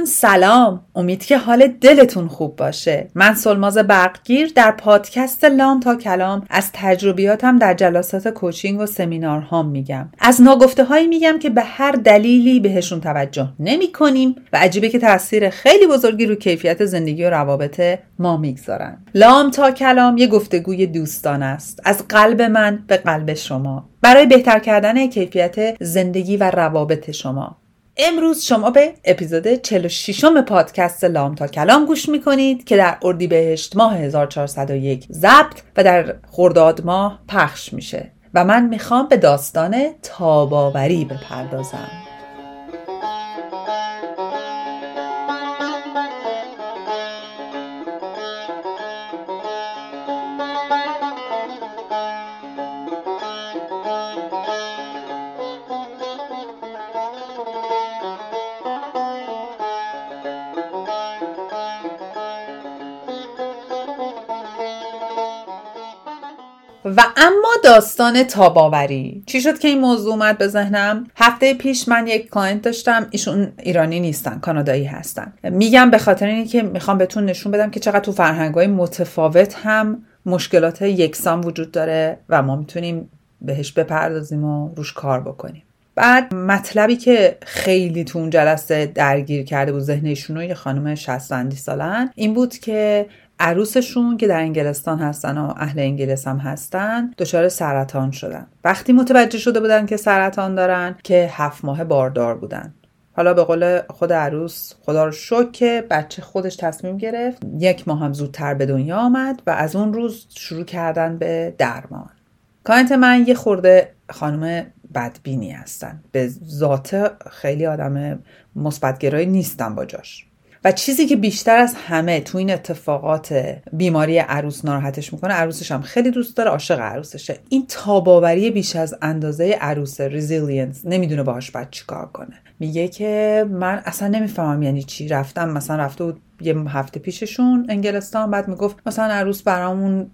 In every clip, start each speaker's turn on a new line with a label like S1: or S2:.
S1: دوستان سلام. امید که حال دلتون خوب باشه. من سلماز برقگیر در پادکست لام تا کلام از تجربیاتم در جلسات کوچینگ و سمینارهام میگم. از ناگفته هایی میگم که به هر دلیلی بهشون توجه نمی کنیم و عجیبه که تاثیر خیلی بزرگی رو کیفیت زندگی و روابط ما می‌گذارن. لام تا کلام یه گفتگوی دوستان است. از قلب من به قلب شما. برای بهتر کردن کیفیت زندگی و روابط شما. امروز شما به اپیزود 46 م پادکست لام تا کلام گوش می‌کنید که در اردیبهشت ماه 1401 ضبط و در خرداد ماه پخش میشه. و من می‌خوام به داستان تاباوری بپردازم. و اما داستان تاب‌آوری. چی شد که این موضوع اومد به ذهنم؟ هفته پیش من یک client داشتم ایشون ایرانی نیستن کانادایی هستن. میگم به خاطر اینکه می‌خوام بهتون نشون بدم که چقدر تو فرهنگ های متفاوت هم مشکلات یکسان وجود داره و ما می‌تونیم بهش بپردازیم و روش کار بکنیم. بعد مطلبی که خیلی تو اون جلسه درگیر کرده بود ذهن ایشون یه خانم 60 سالن این بود که عروسشون که در انگلستان هستن و اهل انگلیس هم هستن دچار سرطان شدن. وقتی متوجه شده بودن که سرطان دارن که هفت ماه باردار بودن. حالا به قول خود عروس خدا رو شکر که بچه خودش تصمیم گرفت یک ماه هم زودتر به دنیا آمد و از اون روز شروع کردن به درمان. کانت من یه خورده خانم بدبینی هستن. به ذات خیلی آدم مثبتگرایی نیستن با جاش. و چیزی که بیشتر از همه تو این اتفاقات بیماری عروس ناراحتش می‌کنه عروسش هم خیلی دوست داره عاشق عروسشه. این تاب‌آوری بیش از اندازه عروس resilience نمی‌دونه باهاش بعد چیکار کنه. میگه که من اصلا نمی‌فهمم یعنی چی. رفتم مثلا رفته بود یه هفته پیششون انگلستان بعد می‌گفت مثلا عروس برامون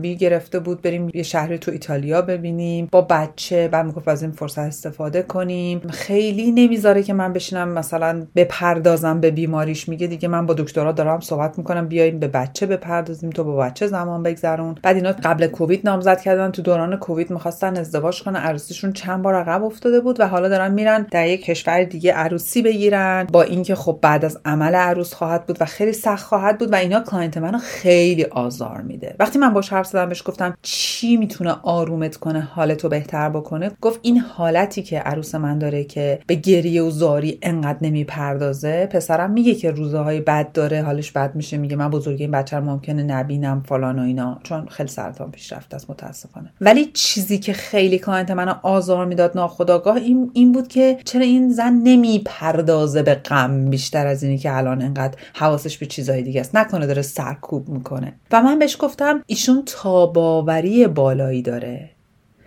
S1: بلیت گرفته بود بریم یه شهری تو ایتالیا ببینیم با بچه بعد می‌گفت از این فرصت استفاده کنیم. خیلی نمی‌ذاره که من بشینم مثلا بپردازم به بیماریش. میگه دیگه من با دکترا دارم صحبت می‌کنم بیایم به بچه بپردازیم تو با بچه زمان بگذرون. بعد اینا قبل کووید نامزد کردن تو دوران کووید می‌خواستن ازدواج کنن. عروسیشون چند بار عقب افتاده بود و حالا دارن میرن در یک کشور دیگه عروسی بگیرن. با اینکه خب بعد از عمل عروس خواهد و خیلی سخت خواهد بود و اینا client منو خیلی آزار میده. وقتی من باش حرف زدم بهش گفتم چی می‌تونه آرومت کنه حالتو بهتر بکنه؟ گفت این حالتی که عروس من داره که به گریه و زاری انقدر نمی‌پردازه پسرم میگه که روزهای بد داره حالش بد میشه میگه من بزرگی این بچه رو ممکنه نبینم فلان و اینا. چون خیلی سرطان پیش رفته است متاسفانه. ولی چیزی که خیلی client منو آزار می‌داد ناخداگاه این این بود که چرا این زن نمی‌پردازه به غم بیشتر از اینی که الان انقدر حواسش به چیزهای دیگه است. نکنه داره سرکوب می‌کنه. و من بهش گفتم ایشون تاب‌آوری بالایی داره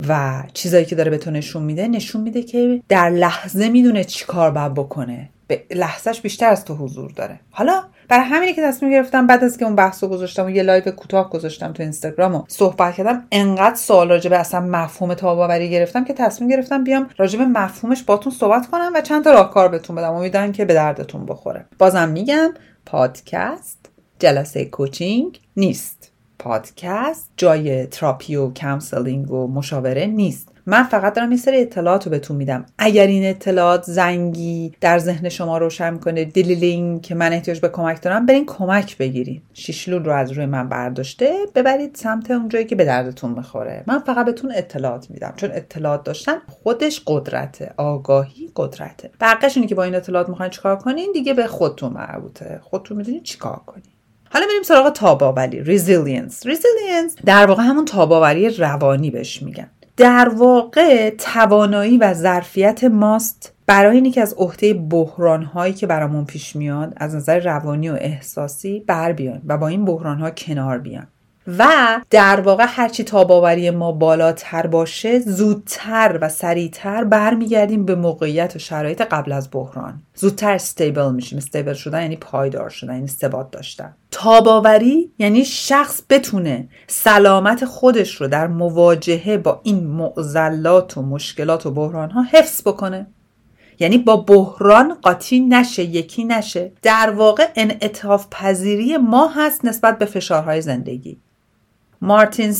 S1: و چیزایی که داره به تو نشون میده نشون میده که در لحظه می‌دونه چی کار باید بکنه. به لحظهش بیشتر از تو حضور داره. حالا برای همینی که تصمیم گرفتم بعد از که اون بحث رو گذاشتم و یه live کوتاه گذاشتم تو اینستاگرام و صحبت کردم انقدر سوال راجع به اصلا مفهوم تاب‌آوری گرفتم که تصمیم گرفتم بیام راجع به مفهومش باتون صحبت کنم و چند تا راهکار بهتون بدم. امیدوارم که به دردتون بخوره. بازم میگم پادکست جلسه coaching نیست. پادکست جای تراپی و counseling و مشاوره نیست. من فقط دارم یه سری اطلاعات رو بهتون میدم. اگر این اطلاعات زنگی در ذهن شما روشن می‌کنه دلیلینگ که من احتیاج به کمک دارم برین کمک بگیرین. شیشلون رو از روی من برداشته ببرید سمت اونجایی که به دردتون می‌خوره. من فقط بهتون اطلاعات میدم. چون اطلاعات داشتن خودش قدرته. آگاهی قدرته. بقیش اینه که با این اطلاعات می‌خواین چیکار کنین؟ دیگه به خودتون مربوطه. خودتون می‌دونید چیکار کنین. حالا بریم سراغ تاباوری. resilience resilience در واقع همون تاباوری روانی بهش میگن. در واقع توانایی و ظرفیت ماست برای اینکه از عهده بحران هایی که برامون پیش میاد از نظر روانی و احساسی بر بیایم و با این بحران ها کنار بیایم و در واقع هرچی تاباوری ما بالاتر باشه زودتر و سریعتر برمیگردیم به موقعیت و شرایط قبل از بحران. زودتر stable میشیم. stable شدن یعنی پایدار شدن یعنی ثبات داشتن. تاباوری یعنی شخص بتونه سلامت خودش رو در مواجهه با این معضلات و مشکلات و بحران ها حفظ بکنه. یعنی با بحران قاطی نشه یکی نشه. در واقع انعطاف پذیری ما هست نسبت به فشارهای زندگی. مارتین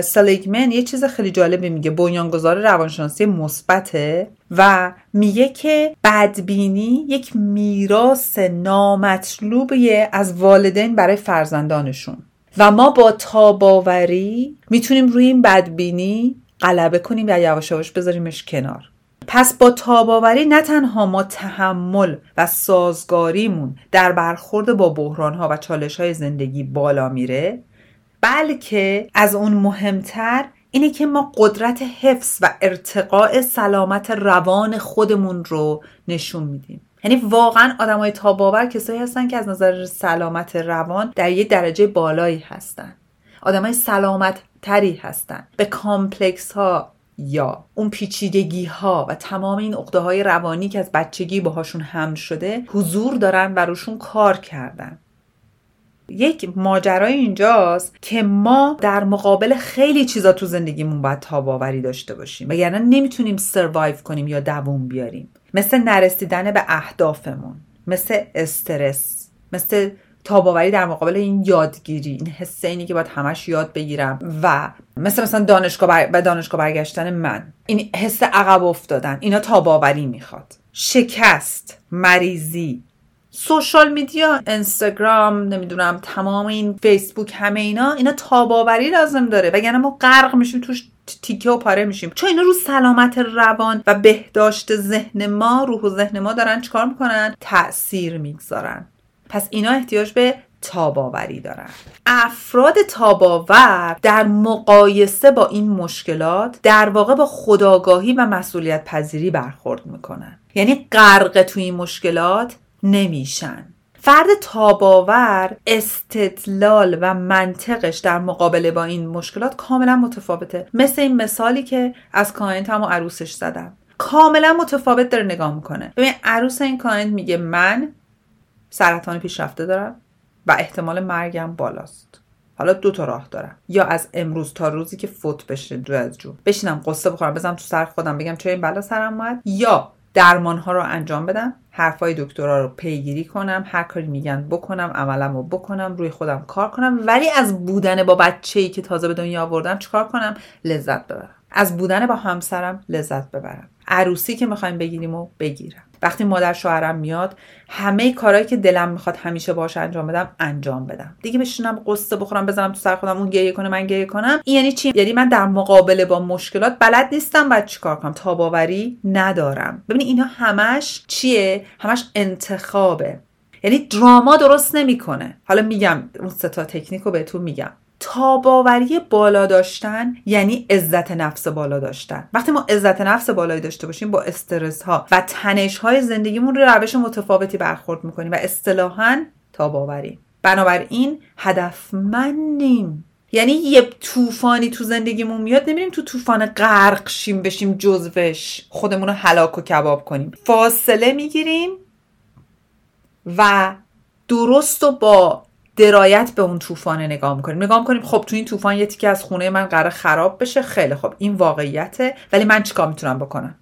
S1: سلیگمن یه چیز خیلی جالبی میگه. بنیانگذار روانشناسی مثبته. و میگه که بدبینی یک میراث نامطلوبیه از والدین برای فرزندانشون. و ما با تاباوری می‌تونیم روی این بدبینی غلبه کنیم و یواش یواش بذاریمش کنار. پس با تاباوری نه تنها ما تحمل و سازگاریمون در برخورد با بحرانها و چالش های زندگی بالا میره بلکه از اون مهمتر اینه که ما قدرت حفظ و ارتقاء سلامت روان خودمون رو نشون میدیم. یعنی واقعا های تاباور کسایی هستن که از نظر سلامت روان در یه درجه بالایی هستن. های سلامت تری هستن. به complex ها یا اون پیچیدگی ها و تمام این عقده های روانی که از بچگی باهاشون حمل شده حضور دارن و روشون کار کردن. یک ماجرای اینجاست که ما در مقابل خیلی چیزا تو زندگیمون باید تاباوری داشته باشیم. وگرنه نمی‌تونیم سروایو کنیم یا دووم بیاریم. مثل نرسیدن به اهدافمون مثل استرس مثل تاباوری در مقابل این یادگیری این حس اینی که باید همش یاد بگیرم و مثل مثلا دانشگاه بر... به دانشگاه برگشتن من. این حس عقب افتادن. اینا تاباوری می‌خواد. شکست مریضی سوشال میدیا اینستاگرام نمی‌دونم تمام این فیسبوک همه اینا اینا تاباوری لازم داره. وگرنه ما غرق میشیم توش تیکه و پاره میشیم. چون اینا رو سلامت روان و بهداشت ذهن ما روح و ذهن ما دارن چیکار می‌کنن؟ تاثیر می‌گذارن. پس اینا احتیاج به تاباوری دارن. افراد تاباور در مقایسه با این مشکلات در واقع با خداگاهی و مسئولیت پذیری برخورد می‌کنن. یعنی غرق توی این مشکلات نمیشن. فرد تاباور استدلال و منطقش در مقابله با این مشکلات کاملا متفاوته. مثل این مثالی که از کاینتم و عروسش زدم. کاملا متفاوت داره نگاه می‌کنه. ببین عروس این کاینت میگه من سرطان پیشرفته دارم و احتمال مرگم بالاست. حالا دو تا راه دارم. یا از امروز تا روزی که فوت بشه دو از جو بشینم قصه بخورم بزنم تو سر خودم بگم چه این بلا سرم اومد. یا درمان ها رو انجام بدم. حرفای دکترا رو پیگیری کنم هر کاری میگن بکنم عملم رو بکنم روی خودم کار کنم. ولی از بودن با بچه ای که تازه به دنیا آوردم چیکار کنم؟ لذت ببرم. از بودن با همسرم لذت ببرم. عروسی که می‌خوایم بگیریم و بگیرم. وقتی مادر شوهرم میاد همه کارهایی که دلم می‌خواد همیشه باش انجام بدم انجام بدم. دیگه بشینم قصه بخورم بزنم تو سر خودم اون گریه کنه من گریه کنم. این یعنی چی؟ یعنی من در مقابله با مشکلات بلد نیستم بعد چیکار کنم؟ تاباوری ندارم. ببینید اینا همش چیه؟ همش انتخابه. یعنی دراما درست نمی‌کنه. حالا میگم اون ستا تکنیک رو بهتون میگم. تاباوری بالا داشتن یعنی عزت نفس بالا داشتن. وقتی ما عزت نفس بالایی داشته باشیم با استرس ها و تنش های زندگیمون رو روش متفاوتی برخورد می‌کنیم و اصطلاحا تاباوری بنابراین هدفمندیم. یعنی یه طوفانی تو زندگیمون میاد نمیریم تو طوفان غرق شیم بشیم جزوش خودمون رو هلاک و کباب کنیم. فاصله می‌گیریم و درست و با درایت به اون طوفان نگاه می‌کنیم. نگاه می‌کنیم خب تو این طوفان یه تیکه از خونه من قرار خراب بشه خیلی خب این واقعیته. ولی من چیکار می‌تونم بکنم؟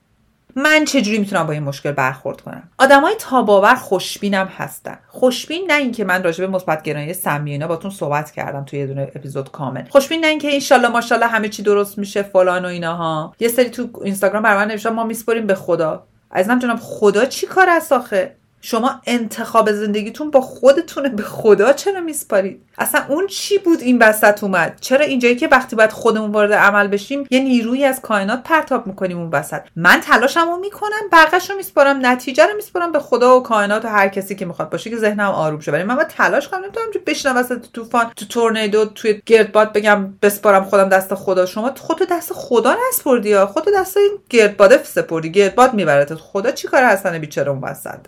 S1: من چجوری می‌تونم با این مشکل برخورد کنم؟ آدمای تاباور خوشبینم هستن. خوشبین نه اینکه من راجع به مثبت گرایی سمی باتون صحبت کردم توی یه دونه اپیزود کامل. خوشبین نه اینکه انشالله ماشاءالله همه چی درست میشه فلان و ایناها. یه سری تو اینستاگرام برام نوشتن ما میسپریم به خدا. عزیزم جناب خدا چی کار است آخه؟ شما انتخاب زندگیتون با خودتونه به خدا چرا میسپارید؟ اصلا اون چی بود این وسط اومد؟ چرا اینجایی که وقتی باید خودمون وارد عمل بشیم یه نیروی از کائنات پرتاب می‌کنیم اون وسط؟ من تلاشمو می‌کنم بقیش رو میسپارم نتیجه رو میسپارم به خدا و کائنات و هر کسی که می‌خواد باشه که ذهنم آروم شه. ولی من باید تلاش کنم نمی‌تونم که بشینم وسط طوفان تو تورنیدو توی گردباد بگم بسپارم خودم دست خدا. شما خودتو دست خدا نسپردی خودتو دست این گردباد سپردی. گردباد میبرت خدا چیکار هستن بیچاره اون وسط؟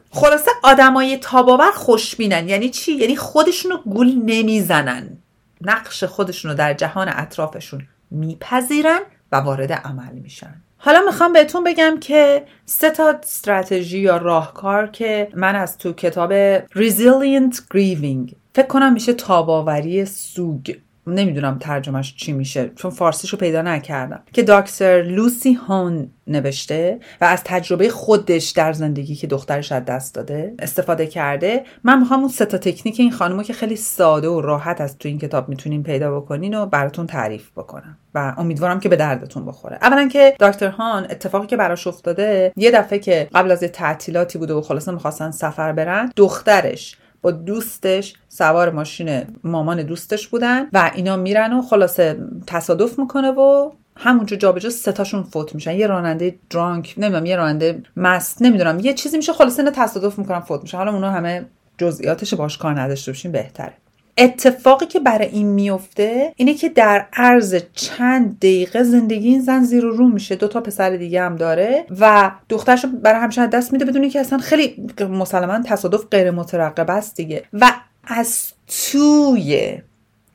S1: خلاصه آدمای تاباور خوشبینن. یعنی چی؟ یعنی خودشونو گول نمی‌زنن. نقش خودشونو در جهان اطرافشون میپذیرن و وارد عمل میشن. حالا می‌خوام بهتون بگم که سه تا استراتژی یا راهکار که من از تو کتاب Resilient Grieving فکر کنم میشه تاباوری سوگ نمی‌دونم ترجمهش چی میشه چون فارسیشو پیدا نکردم. که داکتر لوسی هون نوشته و از تجربه خودش در زندگی که دخترش از دست داده استفاده کرده. من می‌خوام اون سه تا تکنیک این خانمو که خیلی ساده و راحت از تو این کتاب می‌تونین پیدا بکنین و براتون تعریف بکنم و امیدوارم که به دردتون بخوره. اولا که دکتر هان اتفاقی که براش افتاده یه دفعه که قبل از تعطیلاتی بوده و خلاصه می‌خواستن سفر برن دخترش با دوستش سوار ماشین مامان دوستش بودن و اینا میرن و خلاصه تصادف می‌کنه و همونجا جابجا ستاشون فوت میشن. یه راننده درانک نمی‌دونم یه راننده مست نمی‌دونم یه چیزی میشه خلاصه اینا تصادف می‌کنن فوت میشن. حالا اونا همه جزئیاتش باش کار نداشته باشین بهتره. اتفاقی که برای این میفته اینه که در عرض چند دقیقه زندگی این زن زیر و رو میشه. دو تا پسر دیگه هم داره و دخترش برای همیشه دست میده بدونی که اصلا خیلی مسلما تصادف غیر مترقب است دیگه. و از توی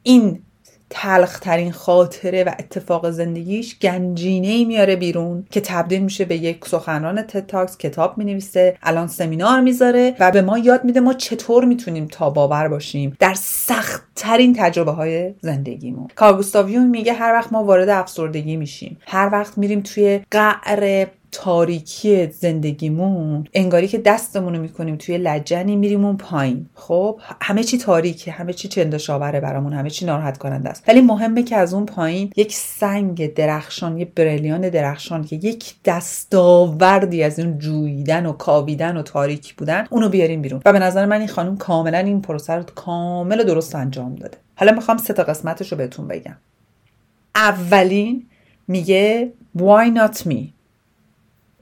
S1: این تلخترین خاطره و اتفاق زندگیش گنجینه میاره بیرون که تبدیل میشه به یک سخنران تتاکس کتاب می‌نویسه الان سمینار می‌ذاره و به ما یاد میده ما چطور می‌تونیم تا باور باشیم در سختترین تجربه های زندگیمون کارگوستاویون میگه هر وقت ما وارد افسردگی میشیم هر وقت میریم توی قعر تاریکی زندگیمون انگاری که دستمون رو می‌کنیم توی لجنی میریم اون پایین. خب همه چی تاریکه همه چی چندشاوره برامون همه چی ناراحت کننده است. ولی مهمه که از اون پایین یک سنگ درخشان یه بریلیان درخشان که یک دستاوردی از اون جویدن و کاویدن و تاریکی بودن اونو بیاریم بیرون. و به نظر من این خانم کاملا این پروسه رو کامل درست انجام داده. حالا می‌خوام سه تا قسمتش بهتون بگم. اولین میگه why not me?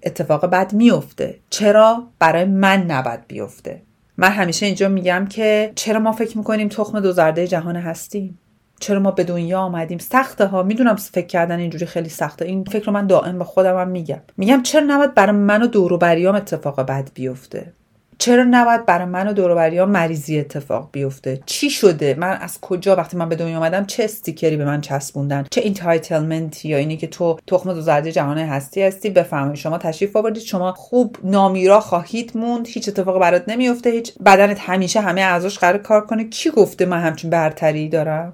S1: اتفاق بد میفته. چرا برای من نباید بیفته؟ من همیشه اینجا میگم که چرا ما فکر می‌کنیم تخم دوزرده جهان هستیم؟ چرا ما به دنیا آمدیم؟ سخته ها. می‌دونم فکر کردن اینجوری خیلی سخته. این فکر رو من دائم به خودم هم میگم. میگم چرا نباید برای من و دوروبریام اتفاق بد بیفته؟ چرا نباید برای من و دوروبریام مریضی اتفاق بیفته؟ چی شده؟ من از کجا وقتی من به دنیا آمدم چه استیکری به من چسبوندن؟ چه entitlement یا اینی که تو تخم دو زرده جهان هستی هستی؟ بفهمید شما تشریف آوردید. شما خوب نامیرا خواهید موند. هیچ اتفاق برات نمیفته. هیچ بدنت همیشه همه اعضاش قرار کار کنه. کی گفته من همچین برتری دارم؟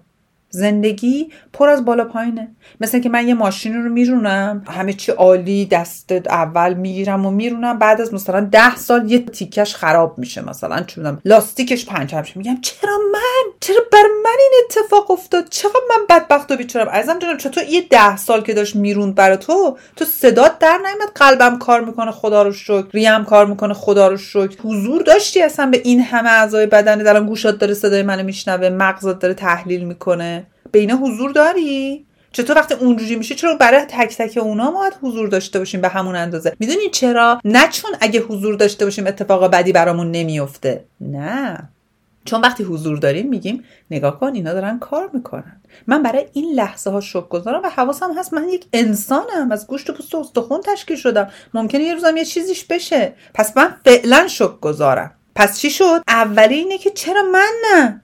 S1: زندگی پر از بالا پایینه. مثل که من یه ماشین رو میرونم همه چی عالی دست اول می‌گیرم و میرونم. بعد از مثلا ده سال یه تیکش خراب میشه مثلا چونم لاستیکش پنچر میگم چرا من؟ چرا بر من این اتفاق افتاد؟ چقدر من بدبخت و بیچارم؟ ازم جانم چطور یه ده سال که داشت می‌روند برا تو تو صدات در نیمد قلبم کار می‌کنه خدا رو شکر. ریم کار می‌کنه خدا رو شکر. حضور داشتی اصلا به این همه اعضای بدن الان گوشات داره صدای منو میشنوه مغزت داره تحلیل می‌کنه. به اینا حضور داری؟ چطور وقتی اونجوری میشه چرا برای تک تک اونا ما حضور داشته باشیم به همون اندازه؟ می‌دونی چرا؟ نه چون اگه حضور داشته باشیم اتفاق بدی برامون نمیفته نه. چون وقتی حضور داریم میگیم نگاه کن اینا دارن کار می‌کنن. من برای این لحظه ها شک گذارم و حواسم هست. من یک انسانم. از گوشت و پوست و استخون تشکیل شدم. ممکنه یه روزم یه چیزیش بشه. پس من فعلا شک گذارم. پس چی شد؟ اولی اینه که چرا من نه؟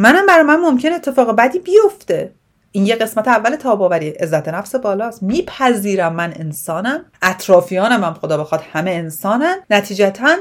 S1: منم برای من ممکن اتفاق بدی بیفته. این یه قسمت اول تاباوری. عزت نفس بالاست. میپذیرم من انسانم. اطرافیانم هم خدا بخواد همه انسانن. نتیجتا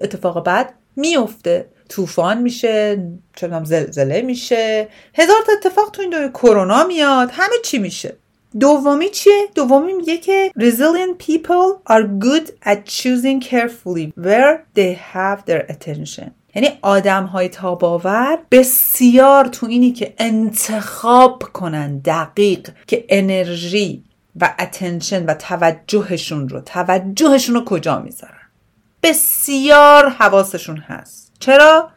S1: اتفاق بد میفته. طوفان میشه چون زلزله میشه. هزار تا اتفاق تو این دوره کرونا میاد. همه چی میشه. دومی چیه؟ دومی میگه که resilient people are good at choosing carefully where they have their attention. یعنی آدم های تاباور بسیار تو اینی که انتخاب کنن دقیق که انرژی و اتنشن و توجهشون رو توجهشون رو کجا می‌ذارن؟ بسیار حواسشون هست. چرا؟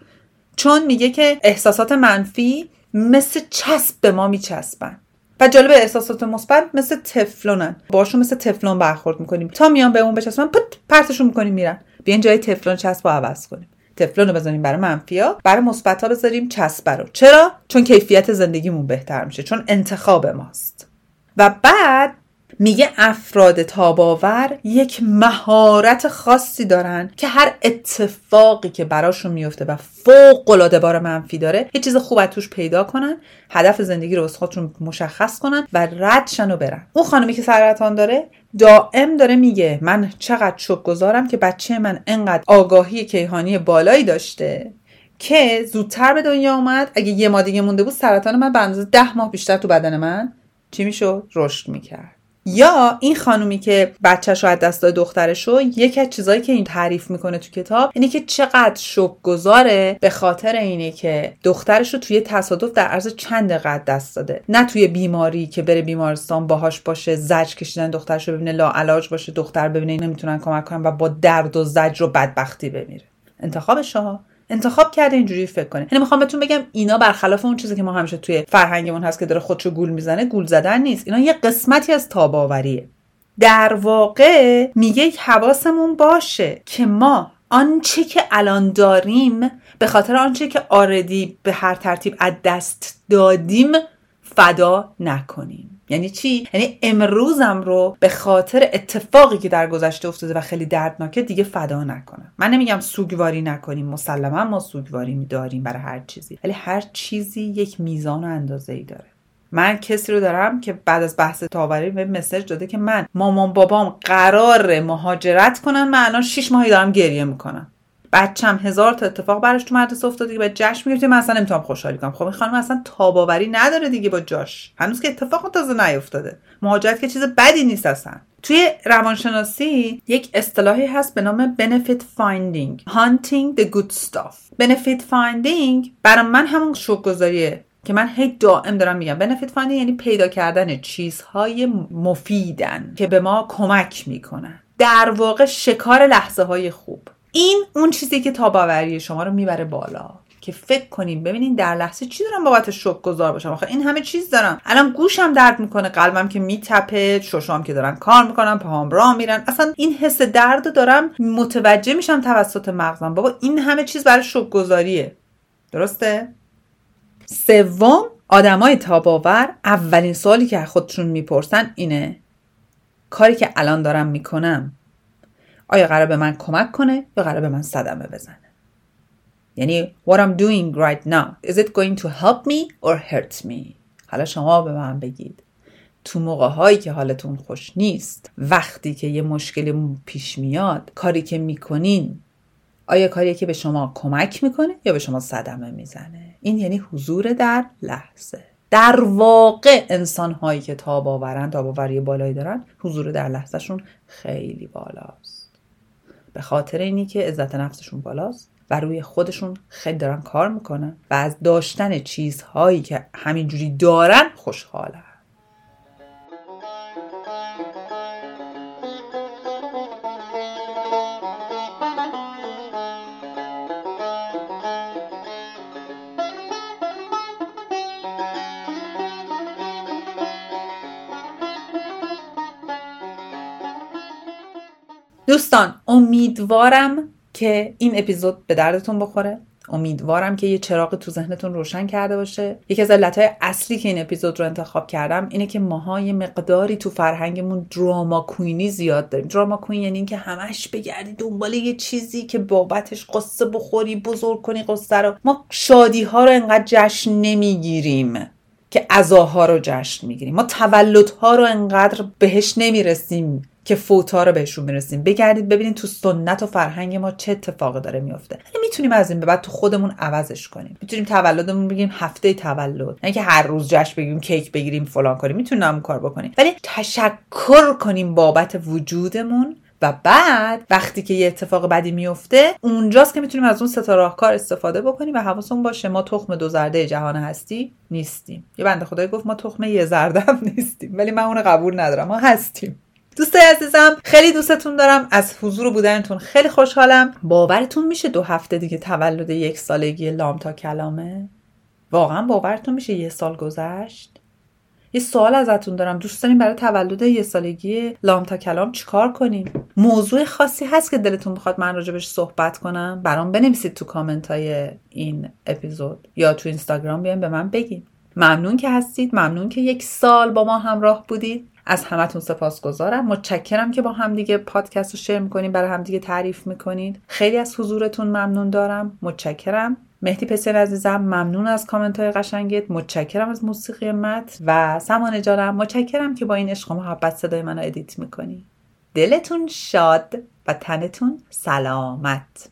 S1: چون میگه که احساسات منفی مثل چسب به ما میچسبن و جالب احساسات مثبت مثل تفلونن. باشون مثل تفلون برخورد می‌کنیم. تا میان به اون بچسبن پت پرتشون می‌کنیم میرن. بیاین جای تفلون چسب رو عوض کنیم. تفلون رو بذاریم برای منفیا برای مثبت ها بذاریم چسب رو. چرا؟ چون کیفیت زندگیمون بهتر میشه چون انتخاب ماست. و بعد میگه افراد تاباور یک مهارت خاصی دارن که هر اتفاقی که براشون میفته و فوق العاده بار منفی داره یه چیز خوب از توش پیدا کنن هدف زندگی رو از خودشون مشخص کنن و ردشن و برن. اون خانمی که سرطان داره دائم داره میگه من چقدر شک گذارم که بچه من انقدر آگاهی کیهانی بالایی داشته که زودتر به دنیا اومد. اگه یه ماه دیگه مونده بود سرطان من به اندازه ده ماه بیشتر تو بدن من. چی می‌شد؟ رشد می‌کرد. یا این خانومی که بچهش رو از دست داده دخترش رو یکی از چیزایی که این تعریف می‌کنه تو کتاب اینه که چقدر شک گذاره به خاطر اینه که دخترش رو توی تصادف در عرض چند دقیقه دست داده. نه توی بیماری که بره بیمارستان باهاش باشه زج کشیدن دخترش رو ببینه لاعلاج باشه دختر ببینه نمی‌تونن کمک کنن و با درد و زج و بدبختی بمیره. انتخابش ها انتخاب کرده اینجوری فکر کنه. یعنی می‌خوام بهتون بگم اینا برخلاف اون چیزی که ما همیشه توی فرهنگمون هست که داره خودشو گول می‌زنه گول زدن نیست. اینا یه قسمتی از تاباوریه. در واقع میگه حواسمون باشه که ما آنچه که الان داریم به خاطر آنچه که آردی به هر ترتیب از دست دادیم فدا نکنیم. یعنی چی؟ یعنی امروزم رو به خاطر اتفاقی که در گذشته افتاده و خیلی دردناکه دیگه فدا نکنم. من نمیگم سوگواری نکنیم مسلما ما سوگواری داریم برای هر چیزی. ولی هر چیزی یک میزان و اندازه ای داره. من کسی رو دارم که بعد از بحث تاوری به مسج داده که من مامان بابام قرار مهاجرت کنن من الان 6 ماهی دارم گریه می‌کنم. بچم هزار تا اتفاق براش تو مدرسه افتاده که به جشن می‌گرفت من اصلا نمی‌تونم خوشحالی کنم. خب این خانم اصلا تاباوری نداره دیگه با جاش. هنوز که اتفاق تازه نیفتاده. مهاجرت که چیز بدی نیست اصلا. توی روانشناسی یک اصطلاحی هست به نام benefit finding. hunting the good stuff. benefit finding برای من همون شوکگذاریه که من هی دائم دارم میگم. benefit finding یعنی پیدا کردن چیزهای مفیدن که به ما کمک می‌کنن. در واقع شکار لحظه های خوب. این اون چیزی که تاباوری شما رو می‌بره بالا که فکر کنیم ببینین در لحظه چی دارم بابت شک گذار باشم. آخه این همه چیز دارم. الان گوشم درد می‌کنه قلبم که میتپه ششام که دارن کار می‌کنم پاهام راه میرن. اصلا این حس درد دارم متوجه میشم توسط مغزم. بابا این همه چیز برای شک گذاریه درسته؟ سوم آدمای تاباور اولین سوالی که خودشون می‌پرسن اینه کاری که الان دارم می‌کنم آیا قرار به من کمک کنه یا قرار به من صدمه بزنه؟ یعنی what I'm doing right now is it going to help me or hurt me? حالا شما به من بگید. تو موقع هایی که حالتون خوش نیست وقتی که یه مشکلی پیش میاد کاری که می‌کنین آیا کاری که به شما کمک می‌کنه یا به شما صدمه می‌زنه؟ این یعنی حضور در لحظه. در واقع انسان هایی که تاب آورن تاباوری بالایی دارن حضور در لحظهشون خیلی بالاست. به خاطر اینی که عزت نفسشون بالاست و روی خودشون خیلی دارن کار می‌کنن و از داشتن چیزهایی که همینجوری دارن خوشحالن. دوستان امیدوارم که این اپیزود به دردتون بخوره. امیدوارم که یه چراغ تو ذهنتون روشن کرده باشه. یکی از علتهای اصلی که این اپیزود رو انتخاب کردم اینه که ماها یه مقداری تو فرهنگمون دراما کوینی زیاد داریم. دراما کوین یعنی اینکه همش بگردی دنبال یه چیزی که بابتش قصه بخوری بزرگ کنی قصه رو. ما شادی ها رو انقدر جشن نمی‌گیریم که عزاها رو جشن می‌گیریم. ما تولدها رو انقدر بهش نمی‌رسیم. که فوتا رو بهشون می‌رسیم. بگردید ببینید تو سنت و فرهنگ ما چه اتفاقی داره میفته یعنی می‌تونیم از این به بعد تو خودمون عوضش کنیم. می‌تونیم تولدمون بگیم هفته تولد. نه که هر روز جشن بگیریم کیک بگیریم فلان کنیم. می‌تونیم کار بکنیم. ولی تشکر کنیم بابت وجودمون و بعد وقتی که یه اتفاق بدی میفته اونجاست که می‌تونیم از اون ستا راهکار استفاده بکنیم و حواسمون باشه ما تخم دو زرده جهان هستی نیستیم. یه بنده خدای گفت ما تخم یه زرده نیستیم. ولی من اون قبول ندارم. ما هستیم. دوستای عزیزم خیلی دوستتون دارم. از حضور بودنتون خیلی خوشحالم. باورتون میشه دو هفته دیگه تولد یک سالگی لام تا کلامه؟ واقعا باورتون میشه یه سال گذشت؟ یه سوال ازتون دارم. دوست داریم برای تولد یه سالگی لام تا کلام چیکار کنیم؟ موضوع خاصی هست که دلتون می‌خواد من راجبش صحبت کنم. برام بنویسید تو کامنت های این اپیزود یا تو اینستاگرام بیاین به من بگین. ممنون که هستید. ممنون که یک سال با ما همراه بودید. از همتون سپاسگزارم. متشکرم که با همدیگه پادکست رو share می‌کنین برای همدیگه تعریف می‌کنید خیلی از حضورتون ممنون دارم. متشکرم. مهدی پسر عزیزم ممنون از کامنت های قشنگت. متشکرم از موسیقی مت و سمانه جانم. متشکرم که با این عشق و محبت صدای منو edit می‌کنی. دلتون شاد و تنتون سلامت.